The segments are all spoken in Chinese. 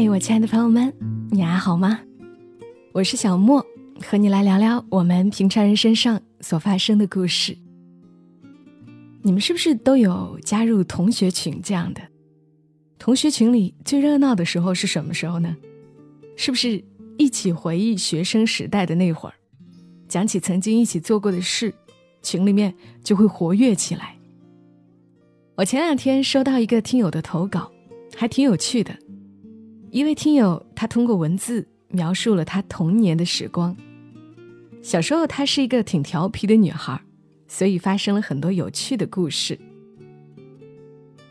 嘿，我亲爱的朋友们，你还好吗？我是小莫，和你来聊聊我们平常人身上所发生的故事。你们是不是都有加入同学群这样的？同学群里最热闹的时候是什么时候呢？是不是一起回忆学生时代的那会儿，讲起曾经一起做过的事，群里面就会活跃起来？我前两天收到一个听友的投稿，还挺有趣的。一位听友，他通过文字描述了他童年的时光。小时候，她是一个挺调皮的女孩，所以发生了很多有趣的故事。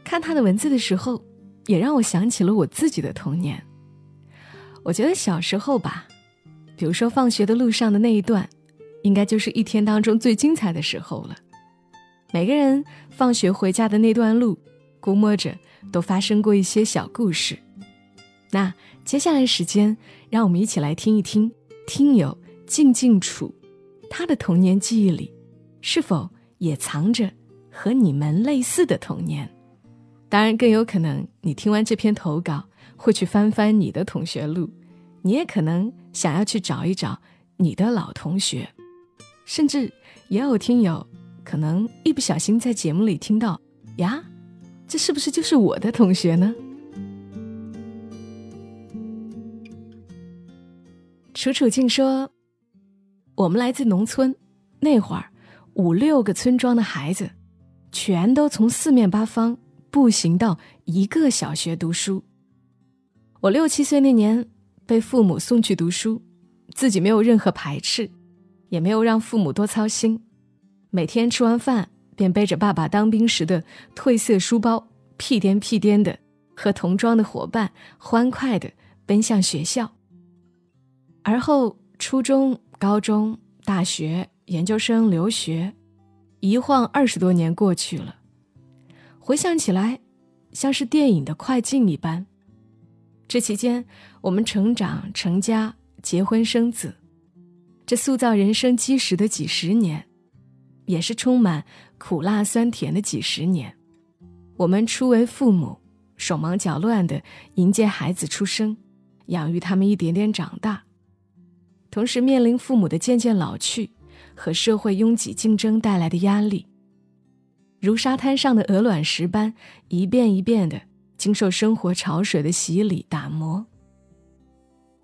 看她的文字的时候，也让我想起了我自己的童年。我觉得小时候吧，比如说放学的路上的那一段，应该就是一天当中最精彩的时候了。每个人放学回家的那段路，估摸着都发生过一些小故事。那接下来时间，让我们一起来听一听听友静静处，他的童年记忆里，是否也藏着和你们类似的童年？当然，更有可能你听完这篇投稿，会去翻翻你的同学录，你也可能想要去找一找你的老同学，甚至也有听友可能一不小心在节目里听到呀，这是不是就是我的同学呢？楚楚静说：“我们来自农村，那会儿五六个村庄的孩子，全都从四面八方步行到一个小学读书。我六七岁那年被父母送去读书，自己没有任何排斥，也没有让父母多操心。每天吃完饭便背着爸爸当兵时的褪色书包，屁颠屁颠的和同庄的伙伴欢快的奔向学校。”而后，初中、高中、大学、研究生留学，一晃二十多年过去了。回想起来，像是电影的快进一般。这期间，我们成长、成家、结婚、生子，这塑造人生基石的几十年，也是充满苦辣酸甜的几十年。我们初为父母，手忙脚乱的迎接孩子出生，养育他们一点点长大。同时面临父母的渐渐老去和社会拥挤竞争带来的压力，如沙滩上的鹅卵石般一遍一遍的经受生活潮水的洗礼打磨。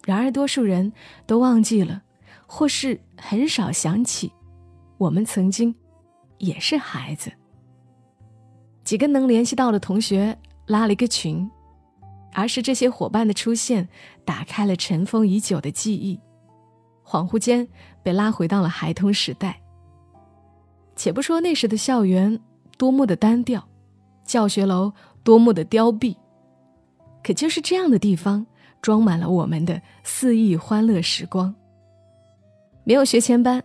然而，多数人都忘记了，或是很少想起，我们曾经也是孩子。几个能联系到的同学拉了一个群，而是这些伙伴的出现，打开了尘封已久的记忆。恍惚间被拉回到了孩童时代。且不说那时的校园多么的单调，教学楼多么的凋敝，可就是这样的地方，装满了我们的肆意欢乐时光。没有学前班，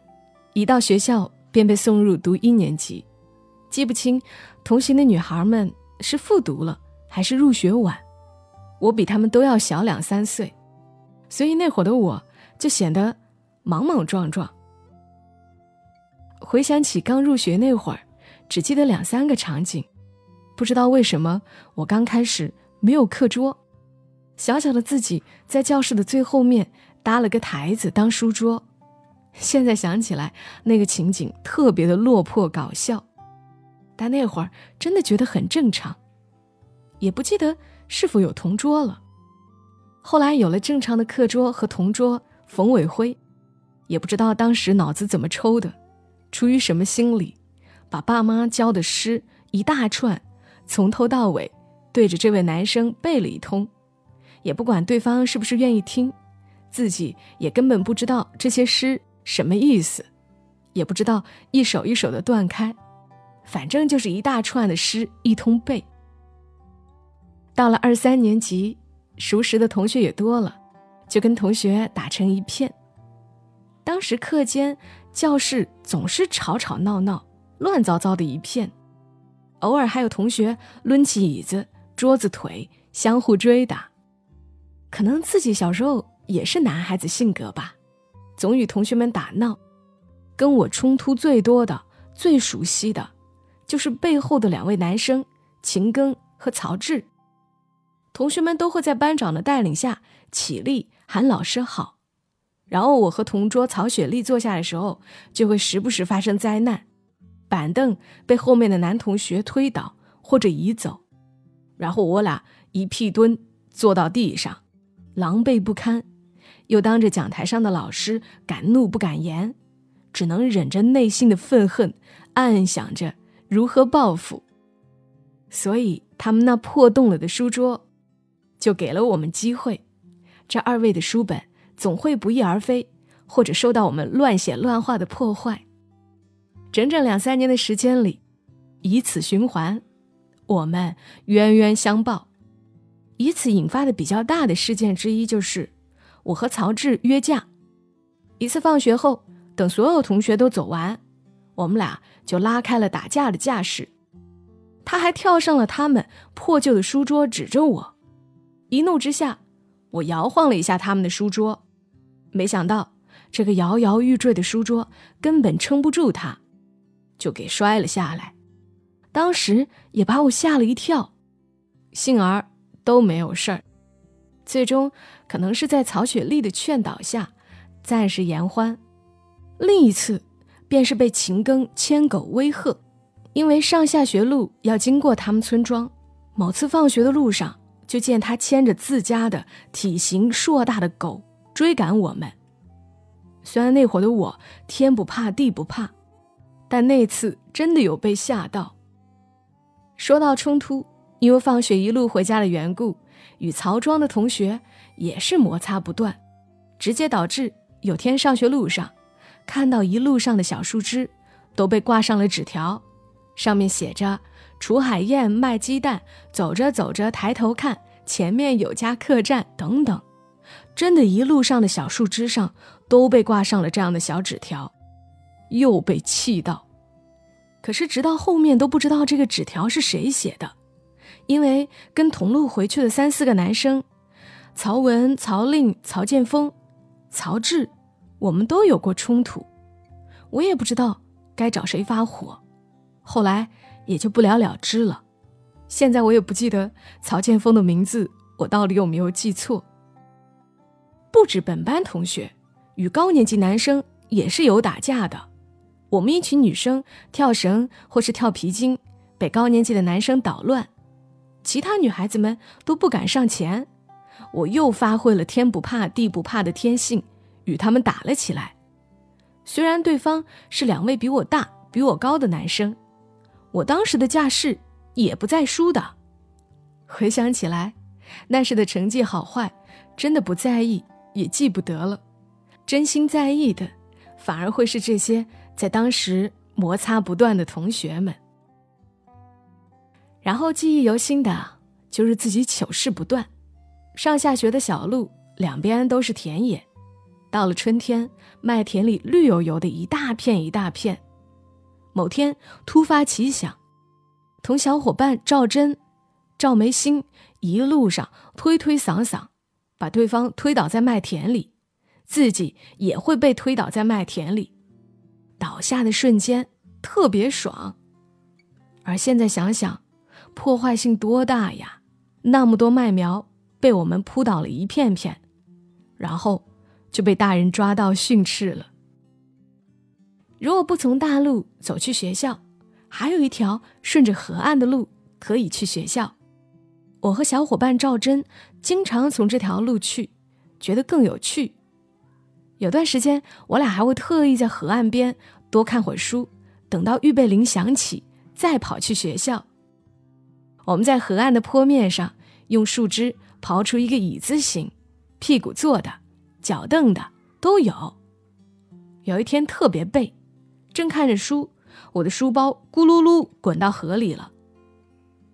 一到学校便被送入读一年级，记不清同行的女孩们是复读了还是入学晚，我比他们都要小两三岁，所以那会儿的我就显得。莽莽撞撞。回想起刚入学那会儿，只记得两三个场景，不知道为什么我刚开始没有课桌，小小的自己在教室的最后面搭了个台子当书桌。现在想起来，那个情景特别的落魄搞笑，但那会儿真的觉得很正常，也不记得是否有同桌了。后来有了正常的课桌和同桌，冯伟辉。也不知道当时脑子怎么抽的，出于什么心理，把爸妈教的诗一大串，从头到尾对着这位男生背了一通，也不管对方是不是愿意听，自己也根本不知道这些诗什么意思，也不知道一首一首的断开，反正就是一大串的诗一通背。到了二三年级，熟识的同学也多了，就跟同学打成一片。当时课间教室总是吵吵闹闹、乱糟糟的一片，偶尔还有同学抡起椅子、桌子、腿相互追打。可能自己小时候也是男孩子性格吧，总与同学们打闹。跟我冲突最多的、最熟悉的，就是背后的两位男生秦庚和曹志。同学们都会在班长的带领下起立喊老师好。然后我和同桌曹雪莉坐下的时候，就会时不时发生灾难，板凳被后面的男同学推倒或者移走，然后我俩一屁蹲坐到地上，狼狈不堪，又当着讲台上的老师敢怒不敢言，只能忍着内心的愤恨，暗暗想着如何报复。所以他们那破洞了的书桌，就给了我们机会。这二位的书本总会不翼而飞，或者受到我们乱写乱画的破坏。整整两三年的时间里，以此循环，我们冤冤相报。以此引发的比较大的事件之一，就是我和曹志约架。一次放学后，等所有同学都走完，我们俩就拉开了打架的架势。他还跳上了他们破旧的书桌，指着我。一怒之下，我摇晃了一下他们的书桌，没想到这个摇摇欲坠的书桌根本撑不住他，就给摔了下来。当时也把我吓了一跳，幸而都没有事儿。最终可能是在曹雪莉的劝导下，暂时言欢。另一次便是被秦庚牵狗威吓。因为上下学路要经过他们村庄，某次放学的路上，就见他牵着自家的体型硕大的狗追赶我们。虽然那会儿的我天不怕地不怕，但那次真的有被吓到。说到冲突，因为放学一路回家的缘故，与曹庄的同学也是摩擦不断，直接导致有天上学路上，看到一路上的小树枝都被挂上了纸条。上面写着“楚海燕卖鸡蛋，走着走着抬头看，前面有家客栈”等等，真的，一路上的小树枝上都被挂上了这样的小纸条，又被气到。可是直到后面都不知道这个纸条是谁写的，因为跟同路回去的三四个男生，曹文、曹令、曹建峰、曹志，我们都有过冲突，我也不知道该找谁发火。后来也就不了了之了。现在我也不记得曹建峰的名字，我到底有没有记错？不止本班同学，与高年级男生也是有打架的。我们一群女生跳绳或是跳皮筋，被高年级的男生捣乱，其他女孩子们都不敢上前。我又发挥了天不怕地不怕的天性，与他们打了起来。虽然对方是两位比我大、比我高的男生。我当时的架势也不在输的，回想起来，那时的成绩好坏真的不在意，也记不得了。真心在意的，反而会是这些在当时摩擦不断的同学们。然后记忆犹新的就是自己糗事不断。上下学的小路两边都是田野，到了春天，麦田里绿油油的一大片一大片。某天突发奇想，同小伙伴赵真、赵梅心一路上推推搡搡，把对方推倒在麦田里，自己也会被推倒在麦田里。倒下的瞬间特别爽，而现在想想，破坏性多大呀！那么多麦苗被我们扑倒了一片片，然后就被大人抓到训斥了。如果不从大路走去学校，还有一条顺着河岸的路可以去学校。我和小伙伴赵真经常从这条路去，觉得更有趣。有段时间，我俩还会特意在河岸边多看会书，等到预备铃响起，再跑去学校。我们在河岸的坡面上用树枝刨出一个椅子形，屁股坐的、脚凳的都有。有一天特别背。正看着书，我的书包咕噜噜滚到河里了。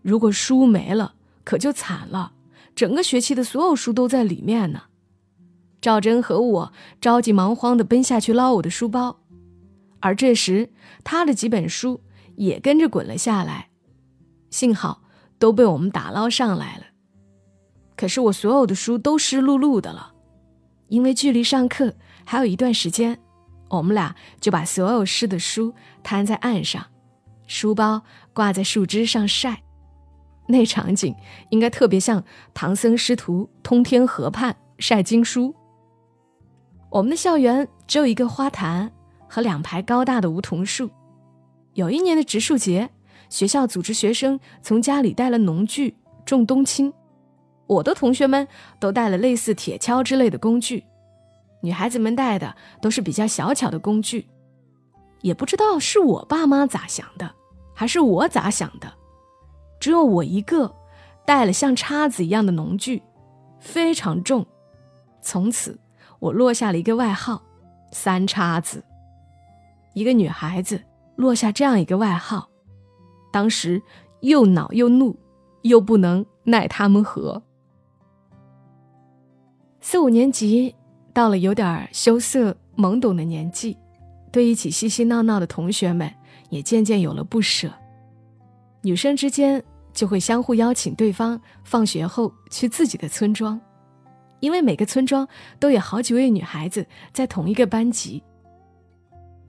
如果书没了，可就惨了，整个学期的所有书都在里面呢。赵真和我着急忙慌地奔下去捞我的书包，而这时他的几本书也跟着滚了下来，幸好都被我们打捞上来了。可是我所有的书都湿漉漉的了，因为距离上课还有一段时间。我们俩就把所有湿的书摊在岸上，书包挂在树枝上晒。那场景应该特别像唐僧师徒通天河畔晒经书。我们的校园只有一个花坛和两排高大的梧桐树。有一年的植树节，学校组织学生从家里带了农具种冬青，我的同学们都带了类似铁锹之类的工具，女孩子们带的都是比较小巧的工具。也不知道是我爸妈咋想的，还是我咋想的。只有我一个带了像叉子一样的农具，非常重。从此，我落下了一个外号“三叉子”。一个女孩子落下这样一个外号，当时又恼又怒，又不能奈他们何。四五年级到了有点羞涩懵懂的年纪，对一起嬉嬉闹闹的同学们也渐渐有了不舍。女生之间就会相互邀请对方放学后去自己的村庄，因为每个村庄都有好几位女孩子在同一个班级。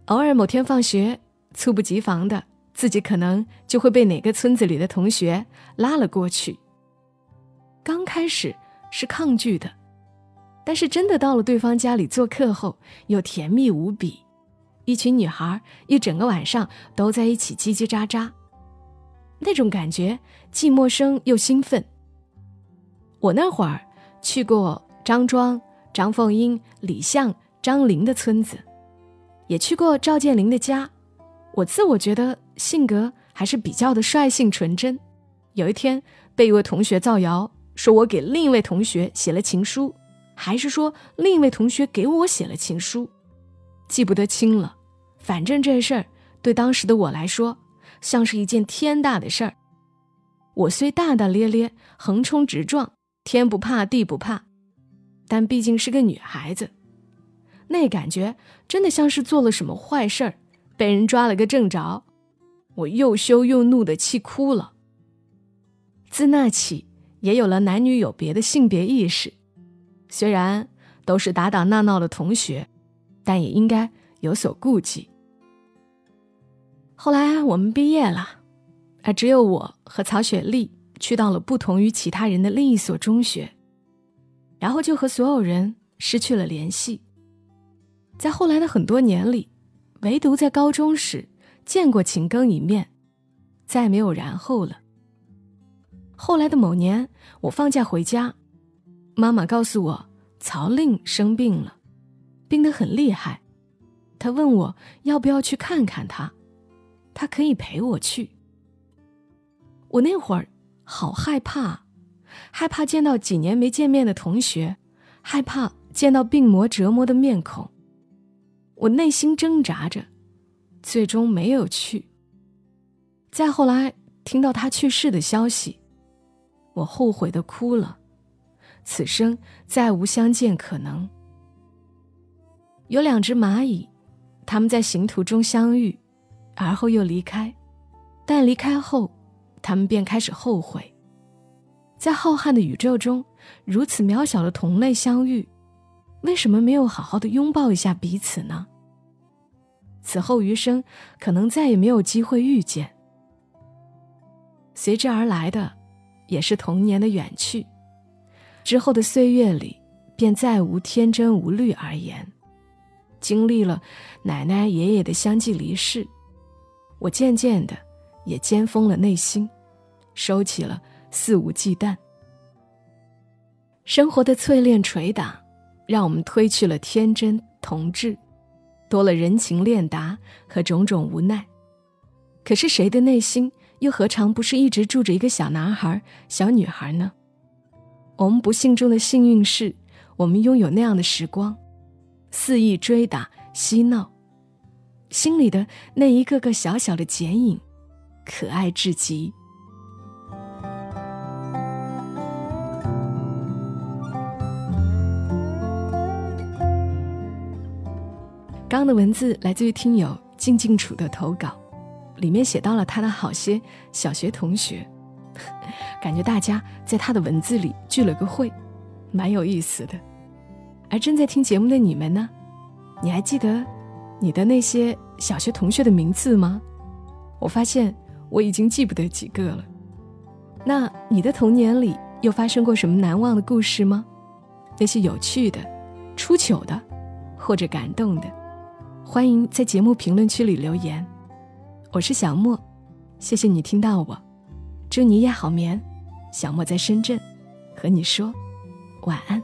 偶尔某天放学，猝不及防的自己可能就会被哪个村子里的同学拉了过去。刚开始是抗拒的，但是真的到了对方家里做客后，又甜蜜无比。一群女孩一整个晚上都在一起叽叽喳喳。那种感觉既陌生又兴奋。我那会儿去过张庄、张凤英、李相、张玲的村子，也去过赵建林的家。我自我觉得性格还是比较的率性纯真。有一天被一位同学造谣，说我给另一位同学写了情书，还是说另一位同学给我写了情书，记不得清了。反正这事儿对当时的我来说。像是一件天大的事儿。我虽大大咧咧、横冲直撞、天不怕地不怕，但毕竟是个女孩子，那感觉真的像是做了什么坏事儿，被人抓了个正着。我又羞又怒的气哭了。自那起，也有了男女有别的性别意识。虽然都是打打闹闹的同学，但也应该有所顾忌。后来我们毕业了，而只有我和曹雪莉去到了不同于其他人的另一所中学，然后就和所有人失去了联系。在后来的很多年里，唯独在高中时见过秦庚一面，再没有然后了。后来的某年，我放假回家，妈妈告诉我曹令生病了，病得很厉害，她问我要不要去看看他。他可以陪我去。我那会儿好害怕，害怕见到几年没见面的同学，害怕见到病魔折磨的面孔。我内心挣扎着，最终没有去。再后来听到他去世的消息，我后悔的哭了，此生再无相见可能。有两只蚂蚁，他们在行途中相遇。而后又离开，但离开后，他们便开始后悔。在浩瀚的宇宙中，如此渺小的同类相遇，为什么没有好好的拥抱一下彼此呢？此后余生，可能再也没有机会遇见。随之而来的，也是童年的远去。之后的岁月里，便再无天真无虑而言。经历了奶奶爷爷的相继离世。我渐渐的，也尖封了内心，收起了肆无忌惮。生活的淬炼捶打，让我们褪去了天真童稚，多了人情练达和种种无奈。可是谁的内心又何尝不是一直住着一个小男孩、小女孩呢？我们不幸中的幸运是，我们拥有那样的时光，肆意追打、嬉闹。心里的那一个个小小的剪影，可爱至极。刚刚的文字来自于听友静静楚的投稿，里面写到了他的好些小学同学，感觉大家在他的文字里聚了个会，蛮有意思的。而正在听节目的你们呢，你还记得？你的那些小学同学的名字吗？我发现我已经记不得几个了。那你的童年里又发生过什么难忘的故事吗？那些有趣的、出糗的，或者感动的，欢迎在节目评论区里留言。我是小莫，谢谢你听到我，祝你夜好眠。小莫在深圳，和你说晚安。